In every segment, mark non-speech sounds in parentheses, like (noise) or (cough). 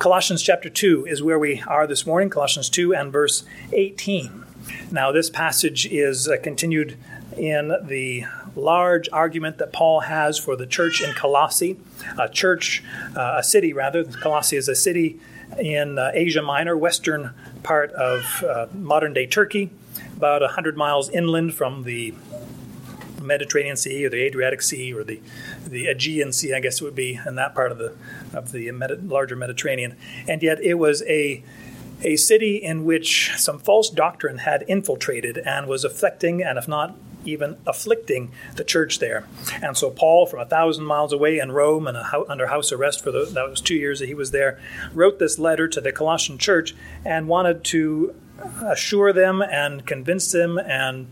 Colossians chapter 2 is where we are this morning, Colossians 2 and verse 18. Now, this passage is uh, continued in the large argument that Paul has for the church in Colossae, a church, uh, a city rather. Colossae is a city in uh, Asia Minor, western part of uh, modern day Turkey, about 100 miles inland from the Mediterranean Sea or the Adriatic Sea or the, the Aegean Sea, I guess it would be in that part of the, of the larger Mediterranean. And yet it was a a city in which some false doctrine had infiltrated and was affecting, and if not even afflicting the church there. And so Paul, from a thousand miles away in Rome and ho- under house arrest for the, that was two years that he was there, wrote this letter to the Colossian church and wanted to assure them and convince them and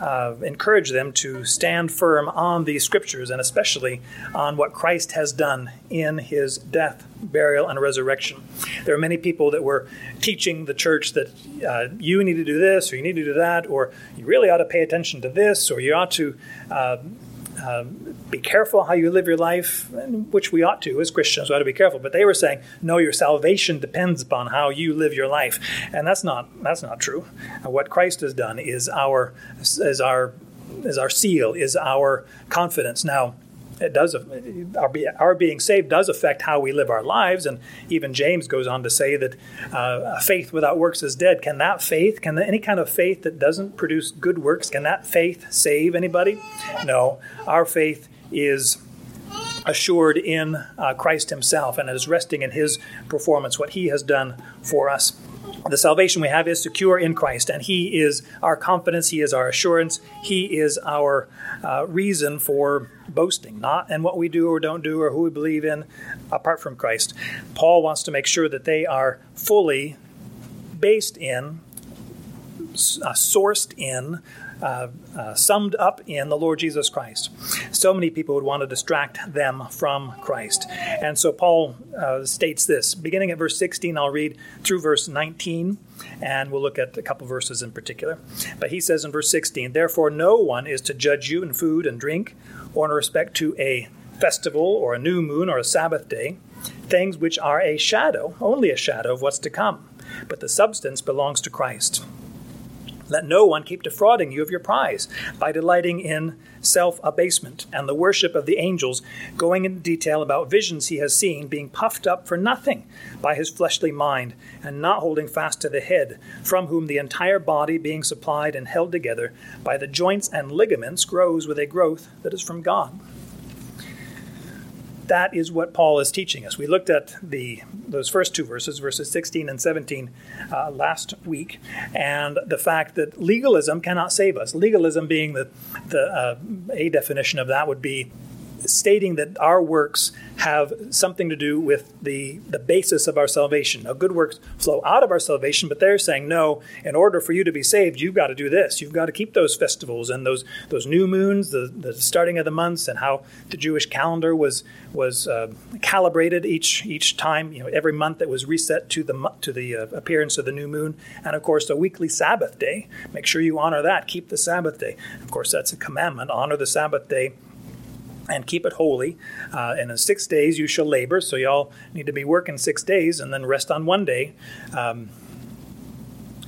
uh, encourage them to stand firm on these scriptures and especially on what Christ has done in his death, burial, and resurrection. There are many people that were teaching the church that uh, you need to do this or you need to do that or you really ought to pay attention to this or you ought to. Uh, uh, be careful how you live your life, which we ought to as Christians. We ought to be careful. But they were saying, no, your salvation depends upon how you live your life, and that's not that's not true. Uh, what Christ has done is our is our is our seal, is our confidence. Now, it does our, our being saved does affect how we live our lives. And even james goes on to say that uh, faith without works is dead. Can that faith can any kind of faith that doesn't produce good works can that faith save anybody? No. Our faith is assured in uh, christ himself and is resting in his performance what he has done for us the salvation we have is secure in Christ, and He is our confidence, He is our assurance, He is our uh, reason for boasting, not in what we do or don't do or who we believe in apart from Christ. Paul wants to make sure that they are fully based in, uh, sourced in, uh, uh, summed up in the Lord Jesus Christ. So many people would want to distract them from Christ. And so Paul uh, states this. Beginning at verse 16, I'll read through verse 19, and we'll look at a couple verses in particular. But he says in verse 16, Therefore, no one is to judge you in food and drink, or in respect to a festival, or a new moon, or a Sabbath day, things which are a shadow, only a shadow of what's to come. But the substance belongs to Christ. Let no one keep defrauding you of your prize by delighting in self abasement and the worship of the angels, going into detail about visions he has seen, being puffed up for nothing by his fleshly mind, and not holding fast to the head, from whom the entire body, being supplied and held together by the joints and ligaments, grows with a growth that is from God that is what Paul is teaching us. We looked at the those first two verses, verses 16 and 17, uh, last week, and the fact that legalism cannot save us. Legalism being the the uh, a definition of that would be stating that our works have something to do with the, the basis of our salvation. Now, good works flow out of our salvation, but they're saying, no, in order for you to be saved, you've got to do this. You've got to keep those festivals and those, those new moons, the, the starting of the months, and how the Jewish calendar was, was uh, calibrated each, each time, you know, every month that was reset to the, to the uh, appearance of the new moon. And of course, a weekly Sabbath day. Make sure you honor that. Keep the Sabbath day. Of course, that's a commandment. Honor the Sabbath day and keep it holy. Uh, and in six days you shall labor. So y'all need to be working six days and then rest on one day. Um,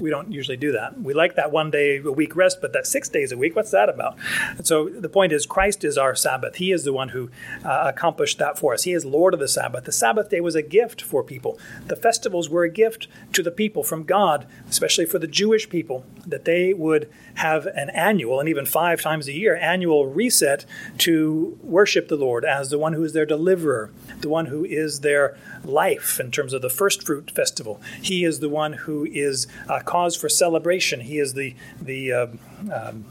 we don't usually do that. We like that one day a week rest, but that six days a week, what's that about? And so the point is, Christ is our Sabbath. He is the one who uh, accomplished that for us. He is Lord of the Sabbath. The Sabbath day was a gift for people. The festivals were a gift to the people from God, especially for the Jewish people, that they would have an annual and even five times a year annual reset to worship the Lord as the one who is their deliverer, the one who is their life in terms of the first fruit festival. He is the one who is a cause for celebration. He is the the uh, um,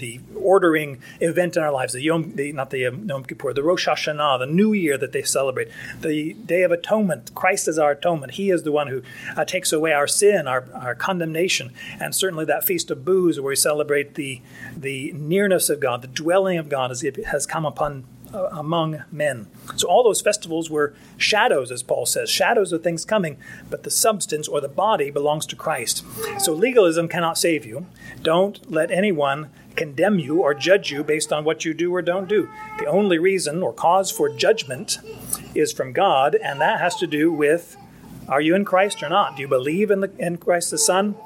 the ordering event in our lives, the Yom, the, not the um, Yom Kippur, the Rosh Hashanah, the New Year that they celebrate, the Day of Atonement. Christ is our atonement. He is the one who uh, takes away our sin, our, our condemnation, and certainly that Feast of Booths where we celebrate the the nearness of God, the dwelling of God as it has come upon uh, among men. So all those festivals were shadows, as Paul says, shadows of things coming, but the substance or the body belongs to Christ. So legalism cannot save you. Don't let anyone condemn you or judge you based on what you do or don't do. The only reason or cause for judgment is from God, and that has to do with are you in Christ or not? Do you believe in, the, in Christ the Son?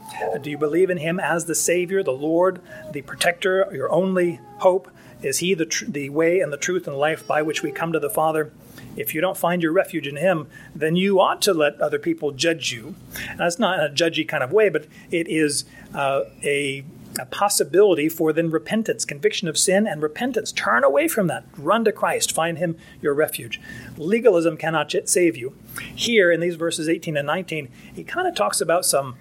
Do you believe in Him as the Savior, the Lord, the Protector, your only hope? Is He the, tr- the way and the truth and life by which we come to the Father? If you don't find your refuge in Him, then you ought to let other people judge you. That's not in a judgy kind of way, but it is uh, a a possibility for then repentance, conviction of sin and repentance. Turn away from that. Run to Christ. Find Him your refuge. Legalism cannot save you. Here in these verses 18 and 19, he kind of talks about some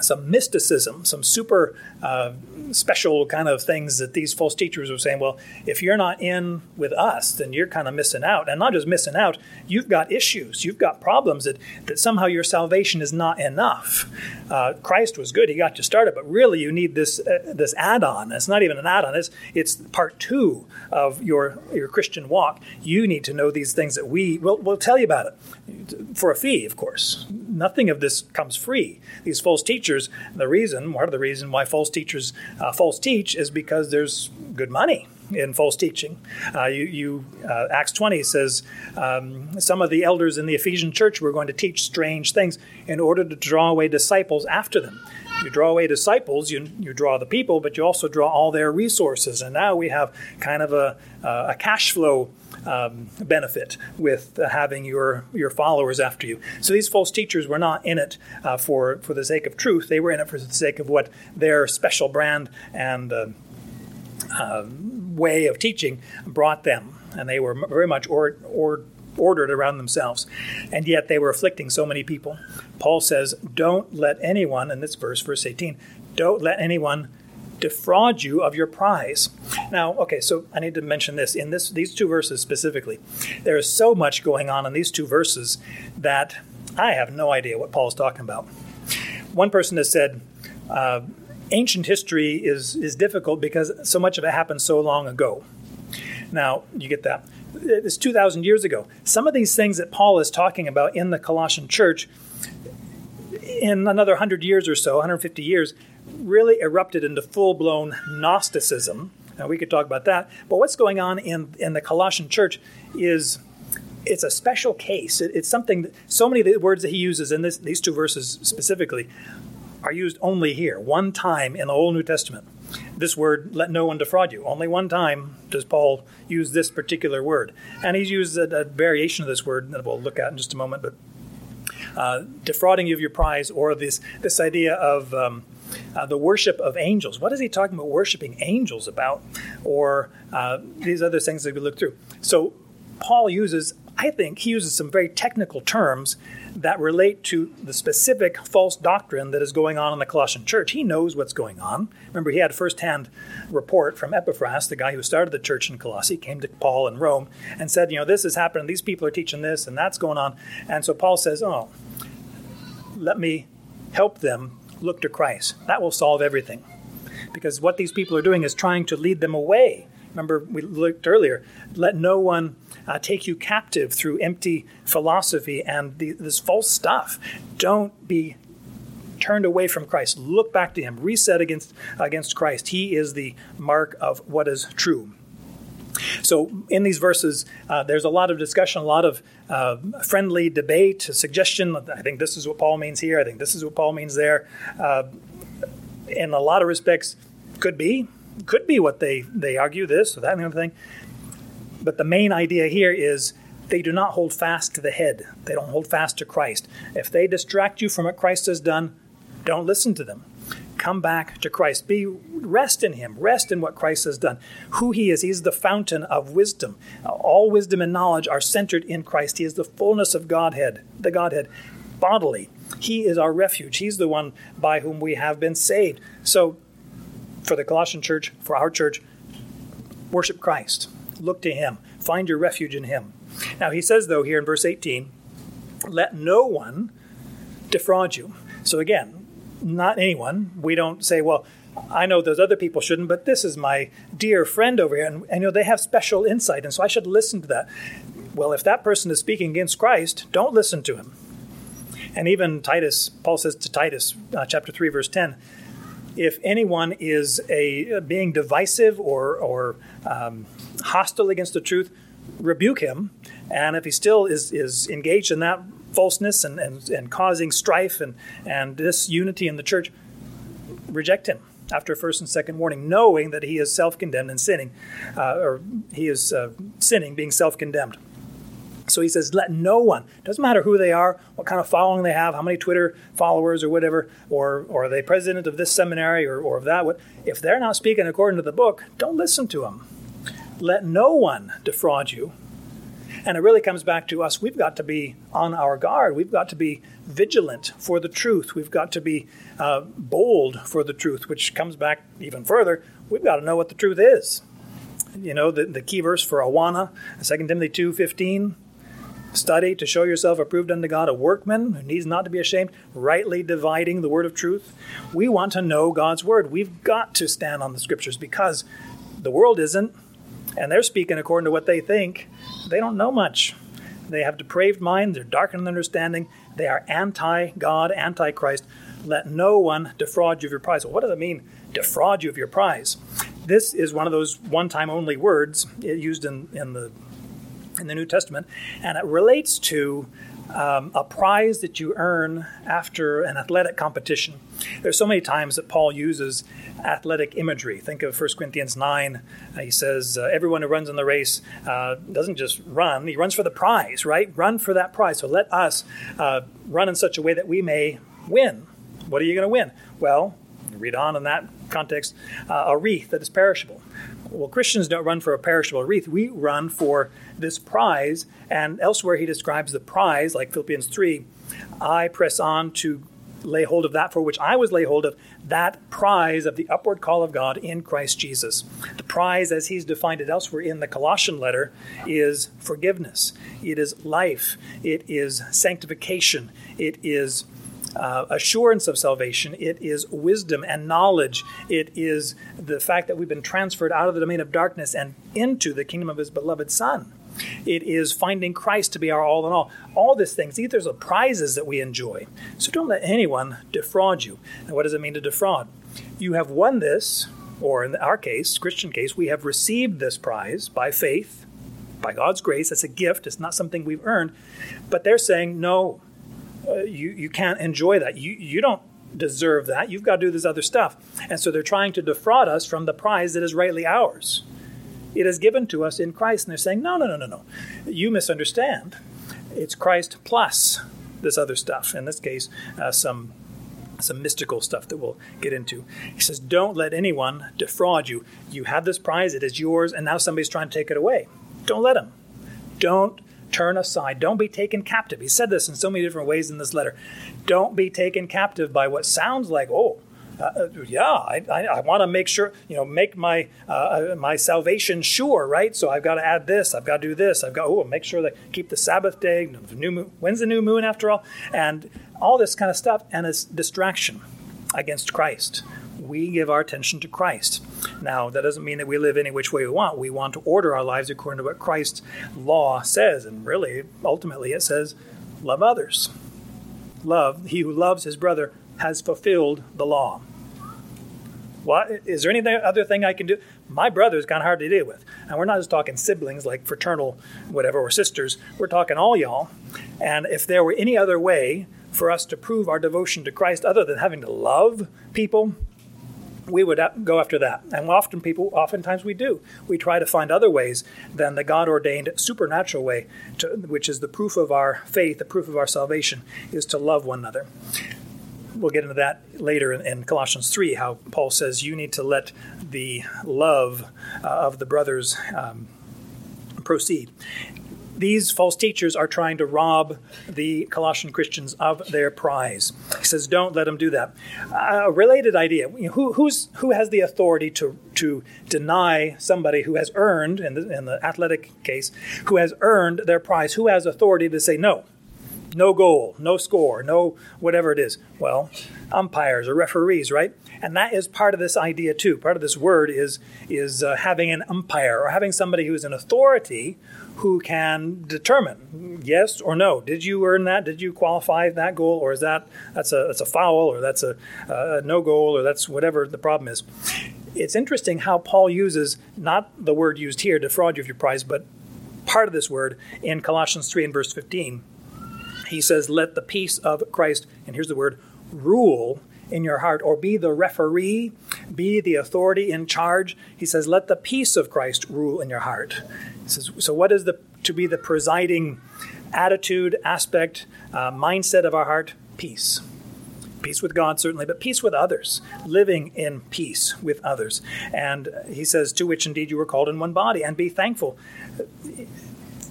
some mysticism, some super uh, special kind of things that these false teachers were saying. Well, if you're not in with us, then you're kind of missing out. And not just missing out, you've got issues, you've got problems that, that somehow your salvation is not enough. Uh, Christ was good, he got you started, but really you need this, uh, this add on. It's not even an add on, it's, it's part two of your, your Christian walk. You need to know these things that we will we'll tell you about it for a fee, of course. Nothing of this comes free. These false teachers, the reason, part of the reason why false teachers uh, false teach is because there's good money in false teaching. Uh, you, you uh, Acts 20 says um, some of the elders in the Ephesian church were going to teach strange things in order to draw away disciples after them. You draw away disciples, you, you draw the people, but you also draw all their resources. And now we have kind of a, a cash flow um, benefit with uh, having your your followers after you. So these false teachers were not in it uh, for for the sake of truth; they were in it for the sake of what their special brand and uh, uh way of teaching brought them, and they were very much or, or ordered around themselves, and yet they were afflicting so many people. Paul says, "Don't let anyone," in this verse, verse eighteen, "don't let anyone." defraud you of your prize. Now, okay, so I need to mention this in this these two verses specifically. There is so much going on in these two verses that I have no idea what Paul is talking about. One person has said, uh, ancient history is is difficult because so much of it happened so long ago. Now, you get that. Uh, it's 2,000 years ago. Some of these things that Paul is talking about in the Colossian church, in another 100 years or so, 150 years, really erupted into full blown Gnosticism. Now, we could talk about that. But what's going on in, in the Colossian church is it's a special case. It, it's something that so many of the words that he uses in this, these two verses specifically are used only here, one time in the whole New Testament. This word, let no one defraud you. Only one time does Paul use this particular word. And he's used a, a variation of this word that we'll look at in just a moment. But uh, defrauding you of your prize, or this, this idea of. Um, uh, the worship of angels. What is he talking about worshiping angels about? Or uh, these other things that we look through. So Paul uses, I think, he uses some very technical terms that relate to the specific false doctrine that is going on in the Colossian church. He knows what's going on. Remember, he had firsthand report from Epaphras, the guy who started the church in Colossae, came to Paul in Rome and said, you know, this is happening, these people are teaching this, and that's going on. And so Paul says, oh, let me help them look to Christ. That will solve everything. Because what these people are doing is trying to lead them away. Remember, we looked earlier, let no one uh, take you captive through empty philosophy and the, this false stuff. Don't be turned away from Christ. Look back to Him. Reset against, against Christ. He is the mark of what is true. So, in these verses, uh, there's a lot of discussion, a lot of uh, friendly debate, suggestion. I think this is what Paul means here. I think this is what Paul means there. Uh, in a lot of respects, could be, could be what they, they argue this or that kind of thing. But the main idea here is they do not hold fast to the head. They don't hold fast to Christ. If they distract you from what Christ has done, don't listen to them. Come back to Christ. Be rest in him. Rest in what Christ has done. Who he is. He's the fountain of wisdom. All wisdom and knowledge are centered in Christ. He is the fullness of Godhead, the Godhead bodily. He is our refuge. He's the one by whom we have been saved. So for the Colossian church, for our church, worship Christ. Look to him. Find your refuge in him. Now he says though here in verse 18, let no one defraud you. So again, not anyone. We don't say, well, I know those other people shouldn't, but this is my dear friend over here, and, and, you know they have special insight, and so I should listen to that. Well, if that person is speaking against Christ, don't listen to him. And even Titus, Paul says to Titus, uh, chapter three, verse ten, if anyone is a being divisive or, or um, hostile against the truth, rebuke him. And if he still is, is engaged in that falseness and, and, and causing strife and, and disunity in the church, reject him after first and second warning, knowing that he is self condemned and sinning, uh, or he is uh, sinning, being self condemned. So he says, let no one, doesn't matter who they are, what kind of following they have, how many Twitter followers or whatever, or, or are they president of this seminary or, or of that, what, if they're not speaking according to the book, don't listen to them. Let no one defraud you. And it really comes back to us. We've got to be on our guard. We've got to be vigilant for the truth. We've got to be uh, bold for the truth, which comes back even further. We've got to know what the truth is. You know, the, the key verse for Awana, 2 Timothy 2 15 Study to show yourself approved unto God, a workman who needs not to be ashamed, rightly dividing the word of truth. We want to know God's word. We've got to stand on the scriptures because the world isn't, and they're speaking according to what they think. They don't know much. They have depraved minds, they're darkened in understanding, they are anti God, anti Christ. Let no one defraud you of your prize. Well, what does it mean, defraud you of your prize? This is one of those one time only words uh, used in, in the in the New Testament, and it relates to um, a prize that you earn after an athletic competition. There's so many times that Paul uses athletic imagery. Think of 1 Corinthians 9. Uh, he says, uh, Everyone who runs in the race uh, doesn't just run, he runs for the prize, right? Run for that prize. So let us uh, run in such a way that we may win. What are you going to win? Well, read on in that context, uh, a wreath that is perishable. Well, Christians don't run for a perishable wreath. We run for this prize. And elsewhere, he describes the prize, like Philippians 3 I press on to lay hold of that for which I was laid hold of, that prize of the upward call of God in Christ Jesus. The prize, as he's defined it elsewhere in the Colossian letter, is forgiveness, it is life, it is sanctification, it is uh, assurance of salvation. It is wisdom and knowledge. It is the fact that we've been transferred out of the domain of darkness and into the kingdom of His beloved Son. It is finding Christ to be our all in all. All these things, these are the prizes that we enjoy. So don't let anyone defraud you. And what does it mean to defraud? You have won this, or in our case, Christian case, we have received this prize by faith, by God's grace. It's a gift, it's not something we've earned. But they're saying, no, you, you can't enjoy that. You, you don't deserve that. You've got to do this other stuff. And so they're trying to defraud us from the prize that is rightly ours. It is given to us in Christ. And they're saying, no, no, no, no, no. You misunderstand. It's Christ plus this other stuff. In this case, uh, some some mystical stuff that we'll get into. He says, Don't let anyone defraud you. You have this prize, it is yours, and now somebody's trying to take it away. Don't let him. Don't turn aside. Don't be taken captive. He said this in so many different ways in this letter. Don't be taken captive by what sounds like, oh, uh, uh yeah, I, I, I want to make sure, you know, make my uh, uh, my salvation sure, right? So I've got to add this, I've got to do this, I've got oh, make sure that keep the Sabbath day, new moon, when's the new moon after all, and all this kind of stuff, and it's distraction against Christ we give our attention to Christ. Now, that doesn't mean that we live any which way we want. We want to order our lives according to what Christ's law says. And really, ultimately, it says, love others. Love, he who loves his brother has fulfilled the law. What is there any other thing I can do? My brother is kind of hard to deal with, and we're not just talking siblings like fraternal, whatever, or sisters. We're talking all y'all. And if there were any other way for us to prove our devotion to Christ other than having to love people, we would go after that. And often people, oftentimes we do. We try to find other ways than the God ordained supernatural way, to, which is the proof of our faith, the proof of our salvation, is to love one another. We'll get into that later in, in Colossians 3, how Paul says you need to let the love uh, of the brothers um, proceed these false teachers are trying to rob the Colossian Christians of their prize. He says, don't let them do that. Uh, a related idea who, who's, who has the authority to, to deny somebody who has earned, in the, in the athletic case, who has earned their prize? Who has authority to say, no, no goal, no score, no whatever it is. Well, umpires or referees, right? And that is part of this idea too. Part of this word is is uh, having an umpire or having somebody who is an authority who can determine yes or no. Did you earn that? Did you qualify that goal, or is that that's a that's a foul, or that's a, a no goal, or that's whatever the problem is. It's interesting how Paul uses not the word used here, defraud you of your prize, but part of this word in Colossians 3 and verse 15 he says, Let the peace of Christ, and here's the word, rule in your heart, or be the referee, be the authority in charge. He says, Let the peace of Christ rule in your heart. He says, So, what is the to be the presiding attitude, aspect, uh, mindset of our heart? Peace. Peace with God, certainly, but peace with others, living in peace with others. And he says, To which indeed you were called in one body, and be thankful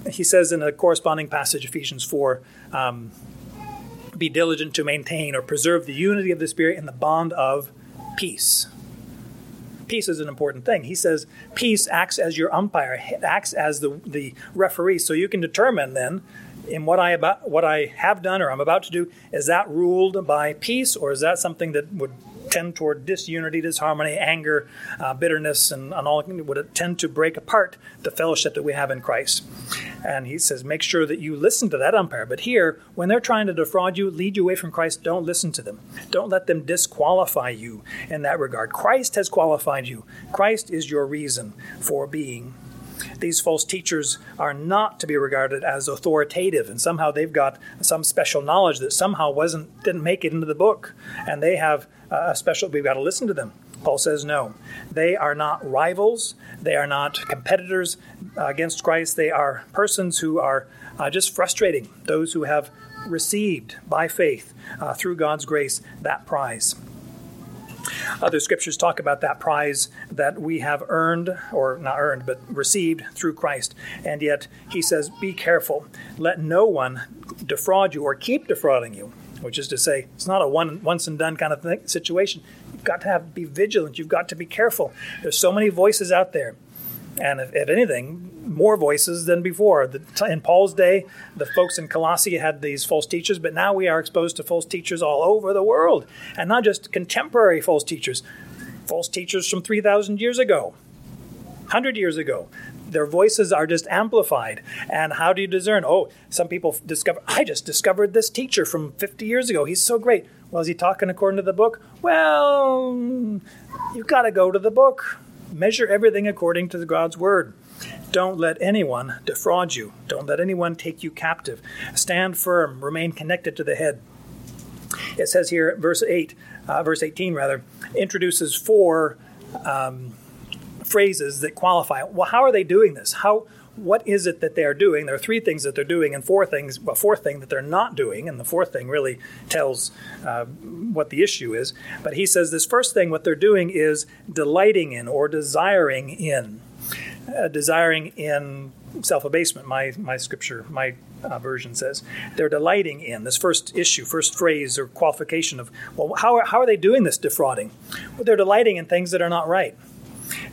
he says in a corresponding passage, Ephesians 4, um, be diligent to maintain or preserve the unity of the Spirit in the bond of peace. Peace is an important thing. He says peace acts as your umpire, it acts as the, the referee, so you can determine then in what I about what I have done or I'm about to do, is that ruled by peace or is that something that would tend toward disunity, disharmony, anger, uh, bitterness, and, and all would tend to break apart the fellowship that we have in Christ. And he says, make sure that you listen to that umpire. But here, when they're trying to defraud you, lead you away from Christ, don't listen to them. Don't let them disqualify you in that regard. Christ has qualified you, Christ is your reason for being these false teachers are not to be regarded as authoritative and somehow they've got some special knowledge that somehow wasn't didn't make it into the book and they have uh, a special we've got to listen to them paul says no. They are not rivals. They are not competitors against christ. They are persons who are uh, just frustrating those who have received by faith uh, through god's grace that prize. Other scriptures talk about that prize that we have earned, or not earned, but received through Christ. And yet he says, Be careful. Let no one defraud you or keep defrauding you, which is to say, it's not a one, once and done kind of thing, situation. You've got to have be vigilant. You've got to be careful. There's so many voices out there. And if, if anything, more voices than before. The, in Paul's day, the folks in Colossae had these false teachers, but now we are exposed to false teachers all over the world, and not just contemporary false teachers, false teachers from 3,000 years ago, 100 years ago. Their voices are just amplified. And how do you discern? Oh, some people discover, I just discovered this teacher from 50 years ago. He's so great. Well, is he talking according to the book? Well, you've got to go to the book. Measure everything according to God's word. Don't let anyone defraud you. Don't let anyone take you captive. Stand firm, remain connected to the head. It says here, verse 8, uh, verse 18 rather, introduces four um, phrases that qualify. Well, how are they doing this? How what is it that they are doing? There are three things that they're doing, and four things. Well, fourth thing that they're not doing, and the fourth thing really tells uh, what the issue is. But he says this first thing, what they're doing is delighting in or desiring in uh, desiring in self abasement. My my scripture, my uh, version says they're delighting in this first issue, first phrase or qualification of well, how are, how are they doing this defrauding? Well, they're delighting in things that are not right.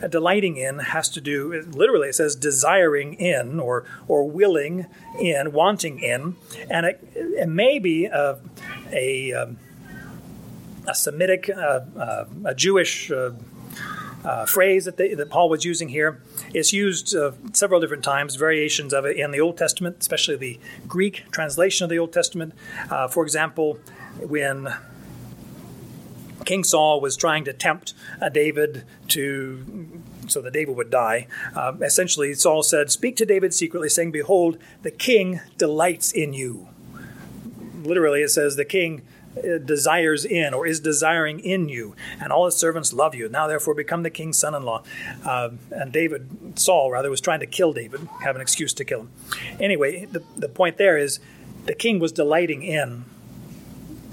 Uh, delighting in has to do literally it says desiring in or or willing in, wanting in, and it, it may be a a, um, a Semitic, uh, uh, a Jewish uh, phrase that, they, that Paul was using here. It's used uh, several different times, variations of it in the Old Testament, especially the Greek translation of the Old Testament. Uh, for example, when King Saul was trying to tempt uh, David to so that David would die. Uh, essentially, Saul said, "Speak to David secretly, saying, Behold, the king delights in you." Literally, it says the king desires in or is desiring in you, and all his servants love you. Now, therefore, become the king's son in law. Uh, and David, Saul rather, was trying to kill David, have an excuse to kill him. Anyway, the, the point there is the king was delighting in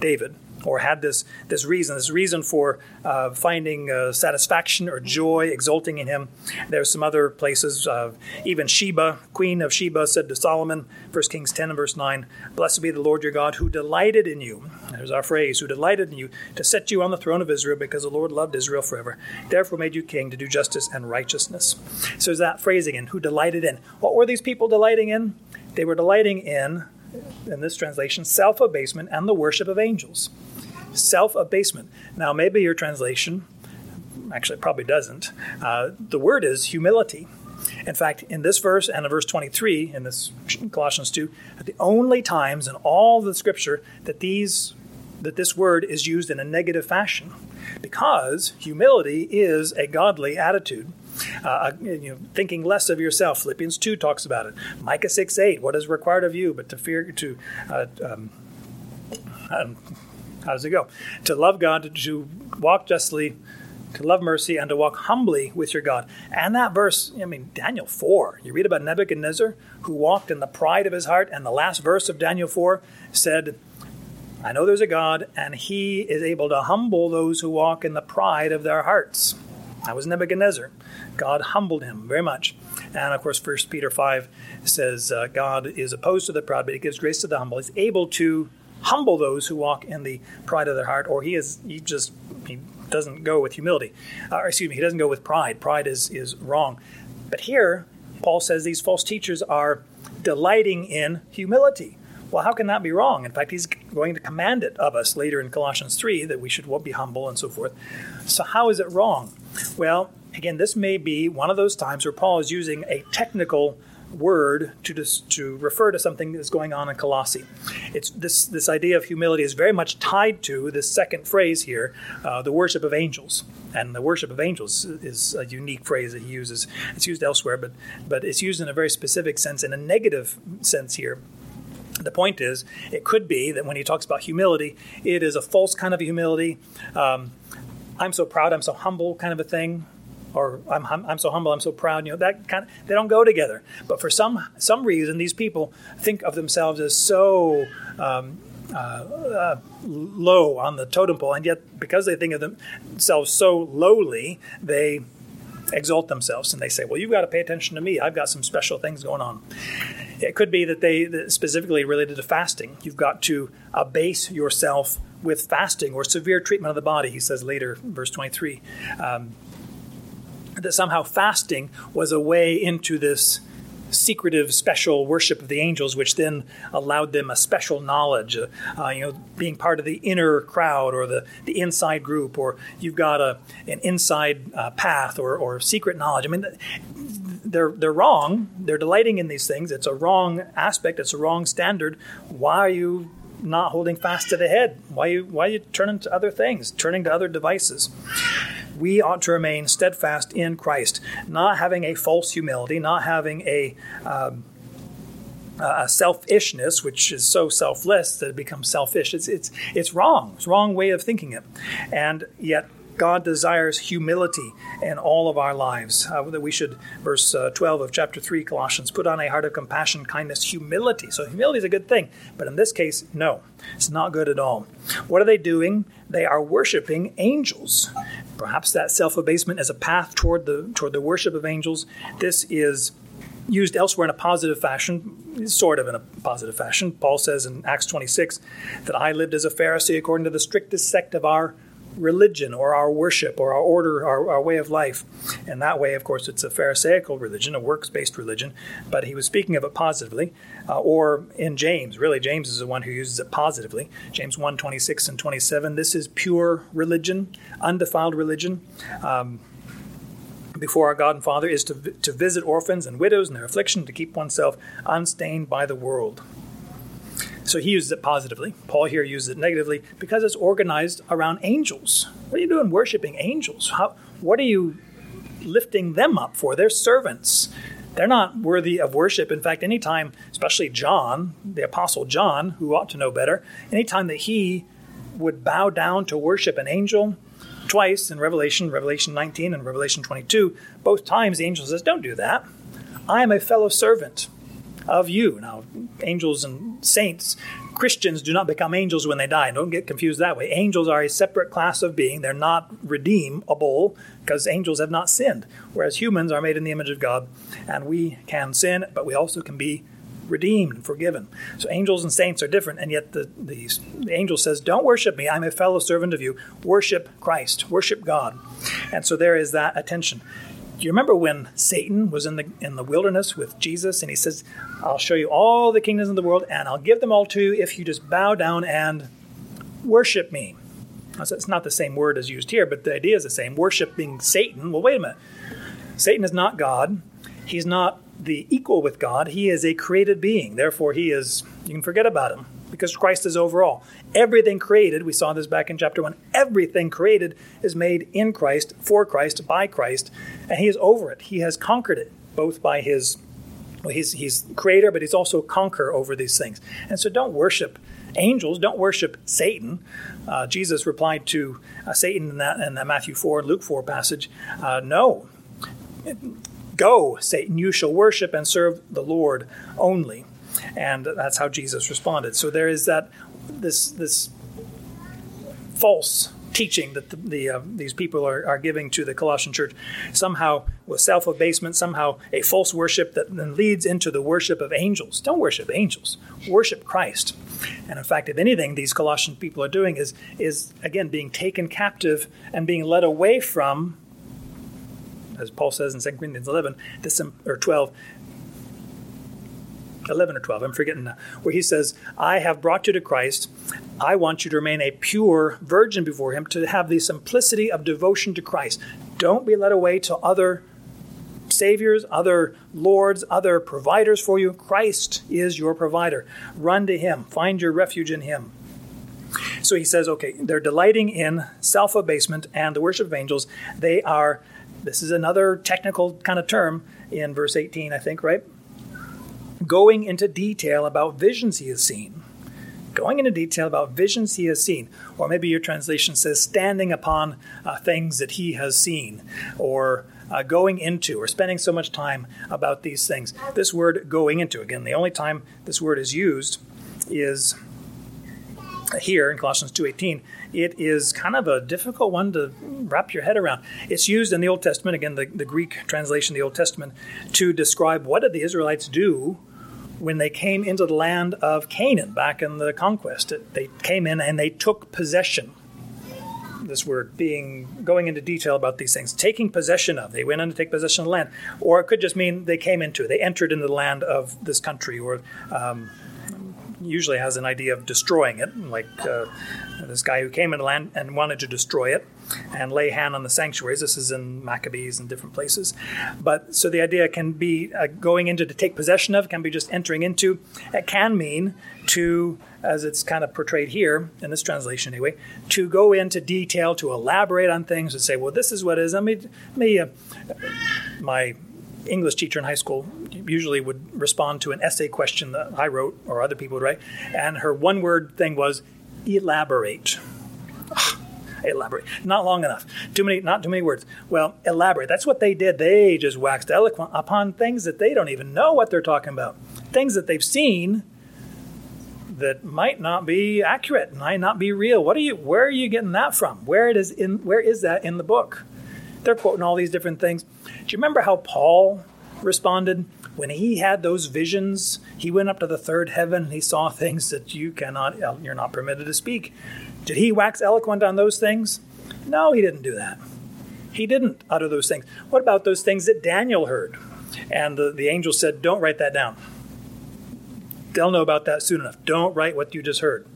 David or had this this reason, this reason for uh, finding uh, satisfaction or joy, exulting in him. There's some other places. Uh, even Sheba, queen of Sheba, said to Solomon, 1 Kings 10 and verse 9, Blessed be the Lord your God who delighted in you. There's our phrase, who delighted in you to set you on the throne of Israel because the Lord loved Israel forever. Therefore made you king to do justice and righteousness. So there's that phrase again, who delighted in. What were these people delighting in? They were delighting in in this translation, self abasement and the worship of angels. Self abasement. Now, maybe your translation, actually, probably doesn't. Uh, the word is humility. In fact, in this verse and in verse 23 in this Colossians 2, are the only times in all the scripture that these that this word is used in a negative fashion because humility is a godly attitude. Uh, uh you know, thinking less of yourself. Philippians 2 talks about it. Micah 6 8, what is required of you but to fear, to, uh, um, um, how does it go? To love God, to walk justly, to love mercy, and to walk humbly with your God. And that verse, I mean, Daniel 4, you read about Nebuchadnezzar who walked in the pride of his heart, and the last verse of Daniel 4 said, I know there's a God, and he is able to humble those who walk in the pride of their hearts. That was Nebuchadnezzar. God humbled him very much. And of course, 1 Peter 5 says, uh, God is opposed to the proud, but he gives grace to the humble. He's able to humble those who walk in the pride of their heart, or he is he just he doesn't go with humility. Uh, excuse me, he doesn't go with pride. Pride is is wrong. But here, Paul says these false teachers are delighting in humility. Well, how can that be wrong? In fact, he's going to command it of us later in Colossians 3 that we should be humble and so forth. So, how is it wrong? Well, again, this may be one of those times where Paul is using a technical word to just, to refer to something that's going on in Colossae. It's this this idea of humility is very much tied to this second phrase here, uh, the worship of angels. And the worship of angels is a unique phrase that he uses. It's used elsewhere, but but it's used in a very specific sense, in a negative sense here. The point is, it could be that when he talks about humility, it is a false kind of humility. Um, I'm so proud, I'm so humble kind of a thing, or I'm, I'm so humble, I'm so proud. You know that kind of they don't go together. But for some some reason, these people think of themselves as so um, uh, uh, low on the totem pole, and yet because they think of themselves so lowly, they exalt themselves and they say, "Well, you've got to pay attention to me. I've got some special things going on." It could be that they that specifically related to fasting. You've got to abase yourself with fasting or severe treatment of the body. He says later, verse twenty-three, um, that somehow fasting was a way into this secretive, special worship of the angels, which then allowed them a special knowledge, uh, you know, being part of the inner crowd or the, the inside group, or you've got a, an inside uh, path or, or secret knowledge. I mean, they're, they're wrong. They're delighting in these things. It's a wrong aspect, it's a wrong standard. Why are you not holding fast to the head? Why you, why are you turning to other things, turning to other devices? we ought to remain steadfast in Christ, not having a false humility, not having a um, a selfishness, which is so selfless that it becomes selfish. It's it's it's wrong. It's wrong way of thinking it, and yet God desires humility in all of our lives. Uh, that we should, verse uh, 12 of chapter 3, Colossians, put on a heart of compassion, kindness, humility. So, humility is a good thing, but in this case, no, it's not good at all. What are they doing? They are worshiping angels. Perhaps that self abasement is a path toward the, toward the worship of angels. This is used elsewhere in a positive fashion, sort of in a positive fashion. Paul says in Acts 26 that I lived as a Pharisee according to the strictest sect of our religion or our worship or our order, our, our way of life. And that way, of course, it's a Pharisaical religion, a works based religion, but he was speaking of it positively. Uh, or in James, really, James is the one who uses it positively. James 1 26 and 27. This is pure religion, undefiled religion. Um, before our God and Father is to, to visit orphans and widows in their affliction, to keep oneself unstained by the world. So he uses it positively. Paul here uses it negatively because it's organized around angels. What are you doing worshiping angels? How, what are you lifting them up for? They're servants. They're not worthy of worship. In fact, anytime, especially John, the Apostle John, who ought to know better, anytime that he would bow down to worship an angel, twice in Revelation, Revelation 19 and Revelation 22, both times the angel says, Don't do that. I am a fellow servant of you. Now, angels and saints, Christians do not become angels when they die. Don't get confused that way. Angels are a separate class of being. They're not redeemable because angels have not sinned, whereas humans are made in the image of God, and we can sin, but we also can be redeemed and forgiven. So angels and saints are different, and yet the, the, the, angel says, Don't worship me, I'm a fellow servant of you. Worship Christ, worship God. And so there is that attention you remember when Satan was in the in the wilderness with Jesus and he says, "I'll show you all the kingdoms of the world and I'll give them all to you if you just bow down and worship me." So It's not the same word as used here, but the idea is the same. Worshiping Satan. Well, wait a minute. Satan is not God. He's not the equal with God. He is a created being. Therefore, he is, you can forget about him because Christ is over all. Everything created, we saw this back in chapter 1, everything created is made in Christ, for Christ, by Christ, and he is over it. He has conquered it, both by his, well, he's, he's creator, but he's also conqueror over these things. And so don't worship angels, don't worship Satan. Uh, Jesus replied to uh, Satan in that, in that Matthew 4 and Luke 4 passage, uh, no. Go, Satan, you shall worship and serve the Lord only and that's how Jesus responded. So there is that this this false teaching that the, the uh, these people are, are giving to the Colossian church, somehow with self abasement, somehow a false worship that then leads into the worship of angels. Don't worship angels, worship Christ. And in fact, if anything, these Colossian people are doing is is again being taken captive and being led away from. As Paul says in 2 Corinthians 11, this, or 12, 11 or 12, I'm forgetting now, where he says, I have brought you to Christ. I want you to remain a pure virgin before him, to have the simplicity of devotion to Christ. Don't be led away to other saviors, other lords, other providers for you. Christ is your provider. Run to him, find your refuge in him. So he says, okay, they're delighting in self abasement and the worship of angels. They are, this is another technical kind of term in verse 18, I think, right? Going into detail about visions he has seen. Going into detail about visions he has seen. Or maybe your translation says standing upon uh, things that he has seen. Or uh, going into or spending so much time about these things. This word going into, again, the only time this word is used is here in Colossians 2:18 it is kind of a difficult one to wrap your head around. It's used in the Old Testament again the, the Greek translation of the Old Testament to describe what did the Israelites do when they came into the land of Canaan back in the conquest. They came in and they took possession. This word being going into detail about these things, taking possession of. They went in to take possession of the land, or it could just mean they came into. They entered into the land of this country, or um, usually has an idea of destroying it, like uh, this guy who came into land and wanted to destroy it and lay hand on the sanctuaries. This is in Maccabees and different places. But so the idea can be uh, going into to take possession of, can be just entering into. It can mean to, as it's kind of portrayed here in this translation anyway, to go into detail, to elaborate on things, and say, well, this is what is. Let me, let me uh, my English teacher in high school usually would respond to an essay question that I wrote or other people would write, and her one word thing was elaborate. (sighs) elaborate. Not long enough. Too many, not too many words. Well, elaborate. That's what they did. They just waxed eloquent upon things that they don't even know what they're talking about. Things that they've seen that might not be accurate, might not be real. What are you? Where are you getting that from? Where it is in? Where is that in the book? They're quoting all these different things. Do you remember how Paul responded when he had those visions? He went up to the third heaven and he saw things that you cannot, uh, you're not permitted to speak. Did he wax eloquent on those things? No, he didn't do that. He didn't utter those things. What about those things that Daniel heard? And the, the angel said, Don't write that down. They'll know about that soon enough. Don't write what you just heard.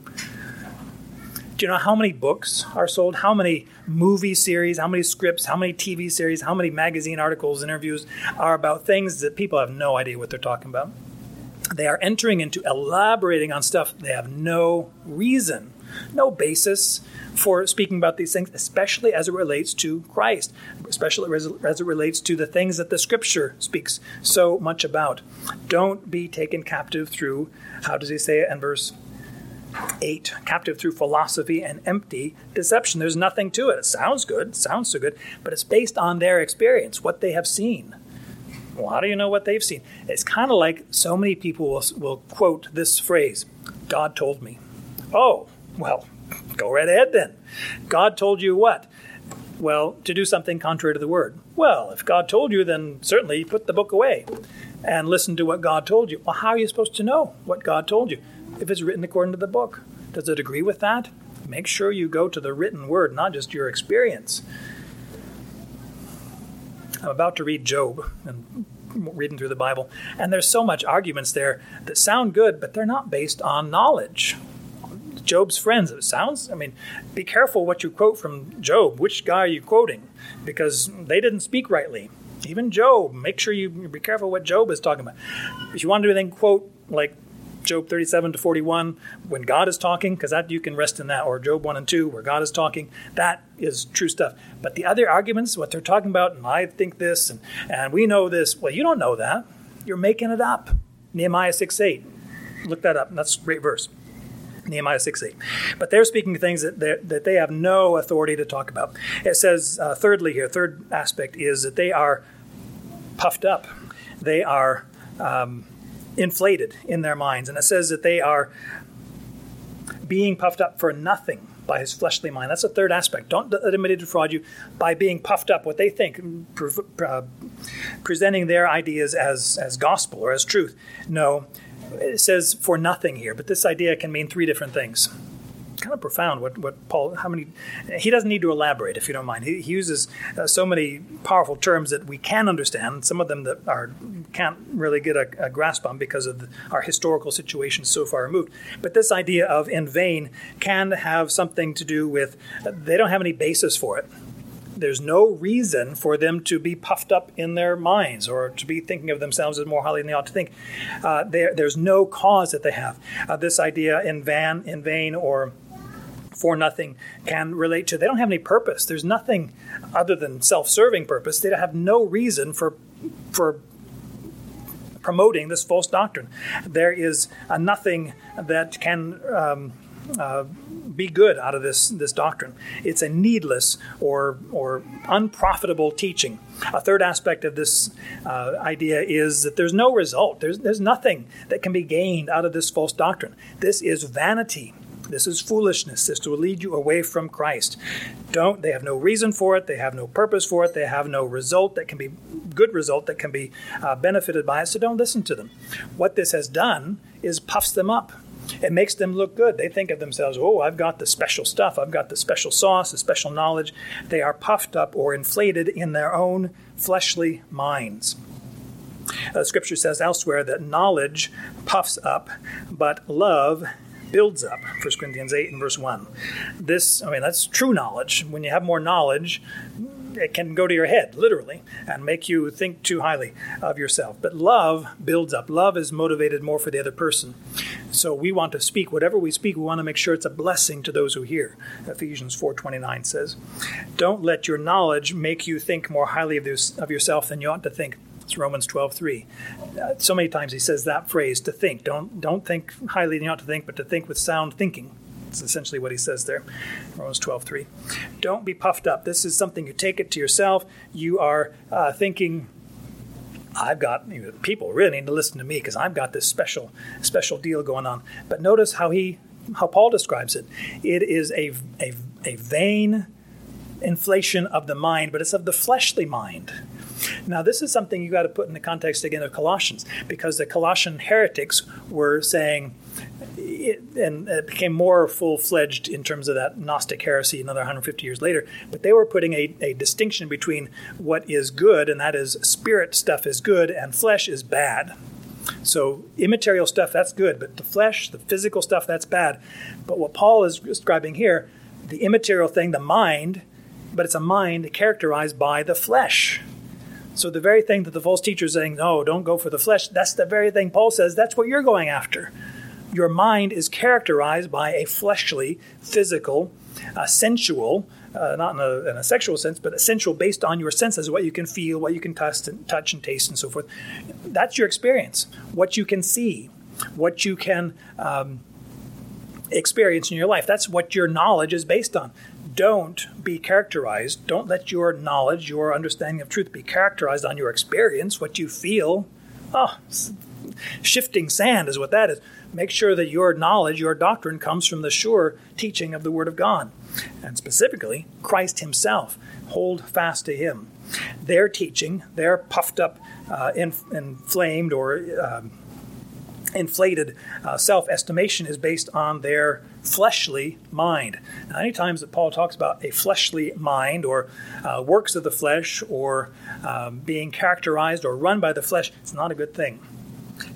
Do you know how many books are sold? How many movie series, how many scripts, how many TV series, how many magazine articles, interviews are about things that people have no idea what they're talking about? They are entering into elaborating on stuff they have no reason, no basis for speaking about these things, especially as it relates to Christ, especially as it relates to the things that the scripture speaks so much about. Don't be taken captive through, how does he say it in verse 8 captive through philosophy and empty deception. There's nothing to it. It sounds good sounds so good but it's based on their experience what they have seen. Well how do you know what they've seen? It's kind of like so many people will, will quote this phrase god told me. Oh well (laughs) go right ahead then. God told you what? Well to do something contrary to the word. Well if god told you then certainly put the book away and listen to what god told you. Well how are you supposed to know what god told you if it's written according to the book. Does it agree with that? Make sure you go to the written word, not just your experience. I'm about to read Job and reading through the Bible, and there's so much arguments there that sound good, but they're not based on knowledge. Job's friends, it sounds, I mean, be careful what you quote from Job. Which guy are you quoting? Because they didn't speak rightly. Even Job, make sure you be careful what Job is talking about. If you want to then quote like Job 37 to 41, when God is talking, because that you can rest in that, or Job 1 and 2, where God is talking, that is true stuff. But the other arguments, what they're talking about, and I think this, and, and we know this, well, you don't know that. You're making it up. Nehemiah 6 8. Look that up. That's a great verse. Nehemiah 6 8. But they're speaking things that, that they have no authority to talk about. It says, uh, thirdly, here, third aspect is that they are puffed up. They are um, inflated in their minds. And it says that they are being puffed up for nothing by his fleshly mind. That's the third aspect. Don't let anybody defraud you by being puffed up what they think, pre- uh, presenting their ideas as, as gospel or as truth. No, it says for nothing here, but this idea can mean three different things kind of profound what, what Paul, how many, he doesn't need to elaborate if you don't mind. He, he uses uh, so many powerful terms that we can understand, some of them that are, can't really get a, a grasp on because of the, our historical situation so far removed. But this idea of in vain can have something to do with, uh, they don't have any basis for it there's no reason for them to be puffed up in their minds or to be thinking of themselves as more highly than they ought to think. Uh, there's no cause that they have. Uh, this idea in van, in vain, or for nothing can relate to. They don't have any purpose. There's nothing other than self-serving purpose. They have no reason for for promoting this false doctrine. There is a nothing that can um, uh, be good out of this this doctrine. It's a needless or or unprofitable teaching. A third aspect of this uh, idea is that there's no result. There's there's nothing that can be gained out of this false doctrine. This is vanity. This is foolishness. This will lead you away from Christ. Don't they have no reason for it, they have no purpose for it, they have no result that can be good result that can be uh, benefited by it, so don't listen to them. What this has done is puffs them up. It makes them look good. They think of themselves, oh, I've got the special stuff, I've got the special sauce, the special knowledge. They are puffed up or inflated in their own fleshly minds. Uh, scripture says elsewhere that knowledge puffs up, but love builds up. 1 Corinthians 8 and verse 1. This, I mean, that's true knowledge. When you have more knowledge, it can go to your head, literally, and make you think too highly of yourself. But love builds up. Love is motivated more for the other person. So we want to speak. Whatever we speak, we want to make sure it's a blessing to those who hear. Ephesians 4.29 says, Don't let your knowledge make you think more highly of, this, of yourself than you ought to think. It's Romans 12:3. Uh, so many times he says that phrase to think. Don't don't think highly you ought to think, but to think with sound thinking. It's essentially what he says there. Romans 12:3. Don't be puffed up. This is something you take it to yourself. You are uh, thinking I've got you know, people really need to listen to me because I've got this special special deal going on. But notice how he how Paul describes it. It is a a, a vain inflation of the mind, but it's of the fleshly mind. Now, this is something you got to put in the context again of Colossians, because the Colossian heretics were saying, it, and it became more full fledged in terms of that Gnostic heresy another 150 years later, but they were putting a, a distinction between what is good, and that is spirit stuff is good, and flesh is bad. So, immaterial stuff, that's good, but the flesh, the physical stuff, that's bad. But what Paul is describing here, the immaterial thing, the mind, but it's a mind characterized by the flesh. So the very thing that the false teacher is saying, no, don't go for the flesh, that's the very thing Paul says, that's what you're going after. Your mind is characterized by a fleshly, physical, uh, sensual, uh, not in a, in a, sexual sense, but essential based on your senses, what you can feel, what you can touch and, touch and taste, and so forth. That's your experience, what you can see, what you can um, experience in your life. That's what your knowledge is based on don't be characterized, don't let your knowledge, your understanding of truth be characterized on your experience, what you feel. Oh, shifting sand is what that is. Make sure that your knowledge, your doctrine comes from the sure teaching of the Word of God, and specifically Christ Himself. Hold fast to Him. Their teaching, their puffed up, uh, inflamed, or um, inflated uh, self estimation is based on their fleshly mind. Now, any times that Paul talks about a fleshly mind or uh, works of the flesh or um, being characterized or run by the flesh, it's not a good thing.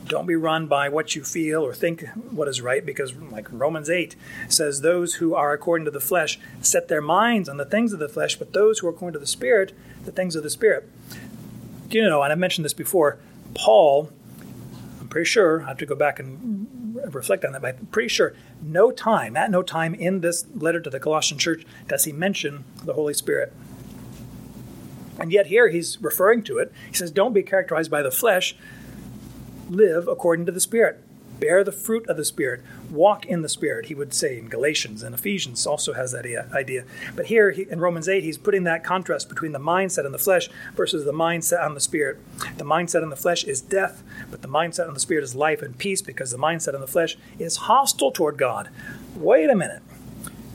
Don't be run by what you feel or think what is right, because, like Romans 8 says, those who are according to the flesh set their minds on the things of the flesh, but those who are according to the Spirit, the things of the Spirit. Do you know, and I've mentioned this before, Paul pretty sure, I have to go back and reflect on that, but I'm pretty sure no time, at no time in this letter to the Colossian church does he mention the Holy Spirit. And yet here he's referring to it. He says, Don't be characterized by the flesh, live according to the Spirit bear the fruit of the Spirit, walk in the Spirit, he would say in Galatians and Ephesians also has that idea. But here he, in Romans 8, he's putting that contrast between the mindset in the flesh versus the mindset on the Spirit. The mindset in the flesh is death, but the mindset on the Spirit is life and peace because the mindset in the flesh is hostile toward God. Wait a minute.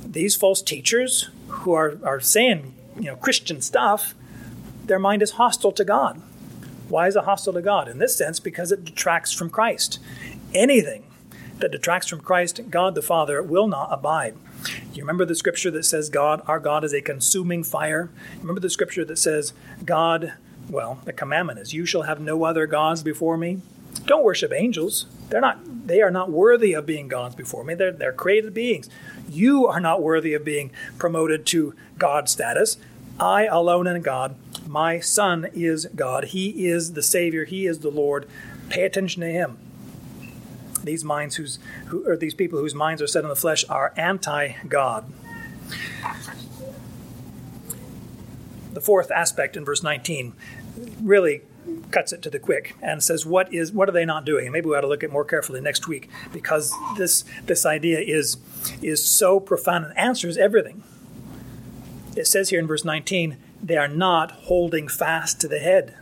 These false teachers who are, are saying you know Christian stuff, their mind is hostile to God. Why is it hostile to God? In this sense, because it detracts from Christ anything that detracts from Christ, God the Father will not abide. You remember the scripture that says God, our God is a consuming fire? Remember the scripture that says God, well, the commandment is, you shall have no other gods before me? Don't worship angels. They're not they are not worthy of being gods before me. They're, they're created beings. You are not worthy of being promoted to God status. I alone am God. My Son is God. He is the Savior. He is the Lord. Pay attention to Him these minds whose who, or these people whose minds are set on the flesh are anti-God. The fourth aspect in verse 19 really cuts it to the quick and says what is what are they not doing? Maybe we ought to look at more carefully next week because this this idea is is so profound and answers everything. It says here in verse 19 they are not holding fast to the head.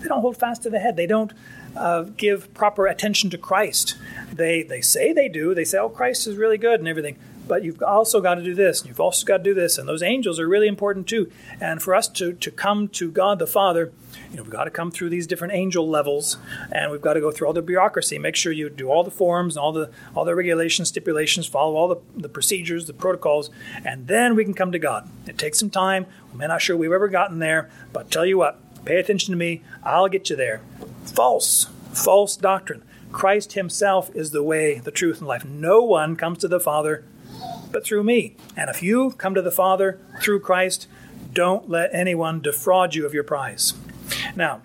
They don't hold fast to the head. They don't uh, give proper attention to Christ. They they say they do. They say, "Oh, Christ is really good and everything." But you've also got to do this, and you've also got to do this, and those angels are really important too. And for us to to come to God the Father, you know, we've got to come through these different angel levels, and we've got to go through all the bureaucracy. Make sure you do all the forms, and all the all the regulations, stipulations, follow all the, the procedures, the protocols, and then we can come to God. It takes some time. We're not sure we've ever gotten there, but tell you what, pay attention to me. I'll get you there. False, false doctrine. Christ Himself is the way, the truth, and life. No one comes to the Father but through me. And if you come to the Father through Christ, don't let anyone defraud you of your prize. Now,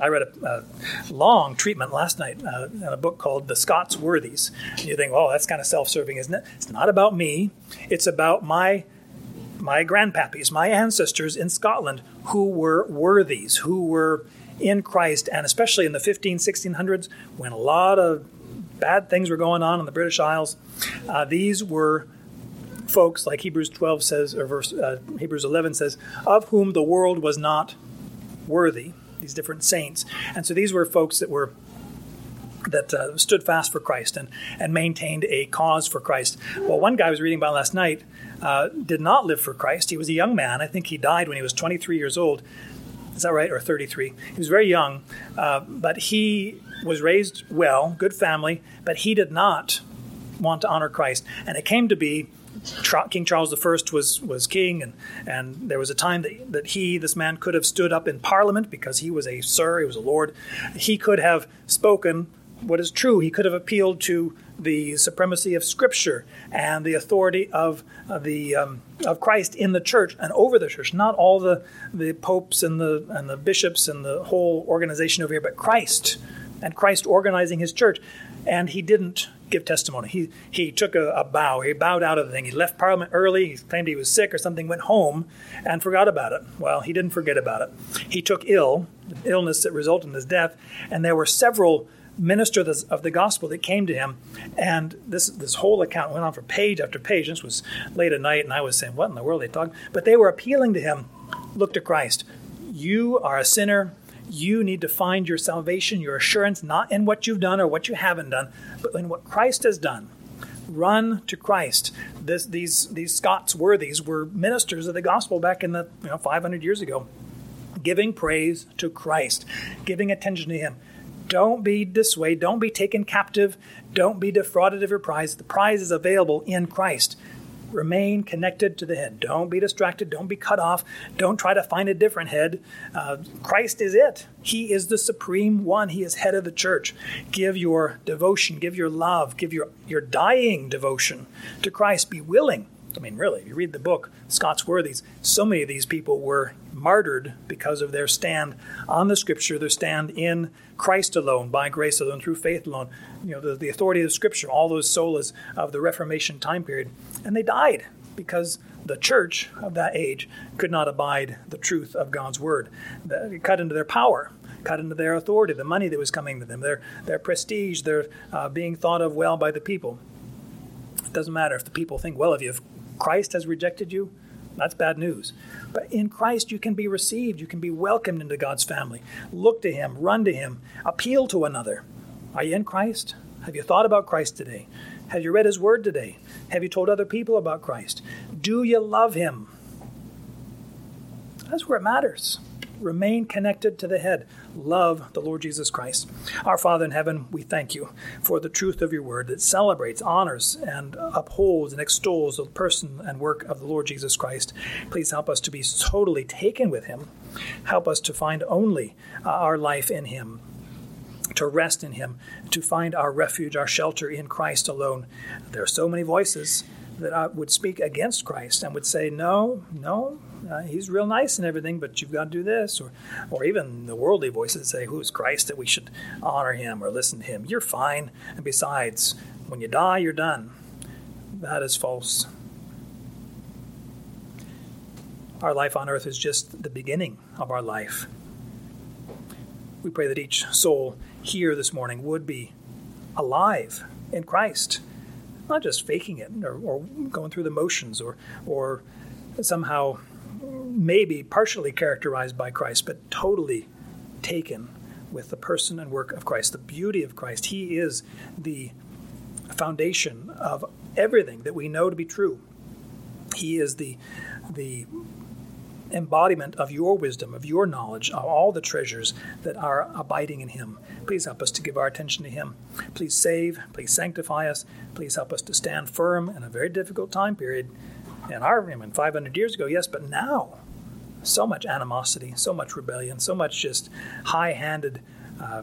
I read a, a long treatment last night uh, in a book called The Scots Worthies. And you think, oh, that's kind of self serving, isn't it? It's not about me, it's about my my grandpappies, my ancestors in Scotland who were worthies, who were in Christ, and especially in the 15, 1600s, when a lot of bad things were going on in the British Isles, uh, these were folks, like Hebrews 12 says, or verse uh, Hebrews 11 says, of whom the world was not worthy. These different saints, and so these were folks that were that uh, stood fast for Christ and, and maintained a cause for Christ. Well, one guy I was reading about last night uh, did not live for Christ. He was a young man. I think he died when he was 23 years old. Is that right? Or 33? He was very young, uh, but he was raised well, good family, but he did not want to honor Christ. And it came to be King Charles I was, was king, and, and there was a time that, that he, this man, could have stood up in Parliament because he was a sir, he was a lord. He could have spoken what is true. He could have appealed to the supremacy of Scripture and the authority of uh, the um, of Christ in the church and over the church. Not all the the popes and the and the bishops and the whole organization over here, but Christ and Christ organizing His church. And he didn't give testimony. He he took a, a bow. He bowed out of the thing. He left Parliament early. He claimed he was sick or something. Went home and forgot about it. Well, he didn't forget about it. He took ill, illness that resulted in his death, and there were several minister of the gospel that came to him. And this this whole account went on for page after page. This was late at night, and I was saying, "What in the world are they talking?" But they were appealing to him. Look to Christ. You are a sinner. You need to find your salvation, your assurance, not in what you've done or what you haven't done, but in what Christ has done. Run to Christ. This, these these Scots worthies were ministers of the gospel back in the you know 500 years ago, giving praise to Christ, giving attention to Him Don't be dissuaded. Don't be taken captive. Don't be defrauded of your prize. The prize is available in Christ. Remain connected to the head. Don't be distracted. Don't be cut off. Don't try to find a different head. Uh, Christ is it. He is the supreme one. He is head of the church. Give your devotion, give your love, give your, your dying devotion to Christ. Be willing. I mean, really, if you read the book, Scots Worthies, so many of these people were martyred because of their stand on the Scripture, their stand in Christ alone, by grace alone, through faith alone. You know, the, the authority of the Scripture, all those solas of the Reformation time period. And they died because the church of that age could not abide the truth of God's word. It cut into their power, cut into their authority, the money that was coming to them, their, their prestige, their uh, being thought of well by the people. It doesn't matter if the people think well of you. If Christ has rejected you, that's bad news. But in Christ, you can be received. You can be welcomed into God's family. Look to Him, run to Him, appeal to another. Are you in Christ? Have you thought about Christ today? Have you read His Word today? Have you told other people about Christ? Do you love Him? That's where it matters. Remain connected to the head. Love the Lord Jesus Christ. Our Father in heaven, we thank you for the truth of your word that celebrates, honors, and upholds and extols the person and work of the Lord Jesus Christ. Please help us to be totally taken with him. Help us to find only uh, our life in him to rest in Him, to find our refuge, our shelter in Christ alone. There are so many voices that would speak against Christ and would say, No, no, uh, he's real nice and everything, but you've got to do this, or, or even the worldly voices say, "Who's Christ that we should honor him or listen to him?" You're fine, and besides, when you die, you're done. That is false. Our life on earth is just the beginning of our life. We pray that each soul here this morning would be alive in Christ, not just faking it or, or going through the motions or, or somehow maybe partially characterized by Christ, but totally taken with the person and work of Christ, the beauty of Christ. He is the foundation of everything that we know to be true. He is the the embodiment of your wisdom, of your knowledge, of all the treasures that are abiding in Him. Please help us to give our attention to Him. Please save, please sanctify us, please help us to stand firm in a very difficult time period. And our, mean, 500 years ago, yes, but now so much animosity, so much rebellion, so much just high handed uh,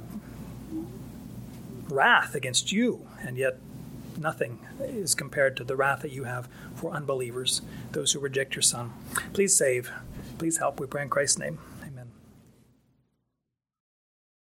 wrath against you, and yet nothing is compared to the wrath that you have for unbelievers, those who reject your Son. Please save, please help, we pray in Christ's name.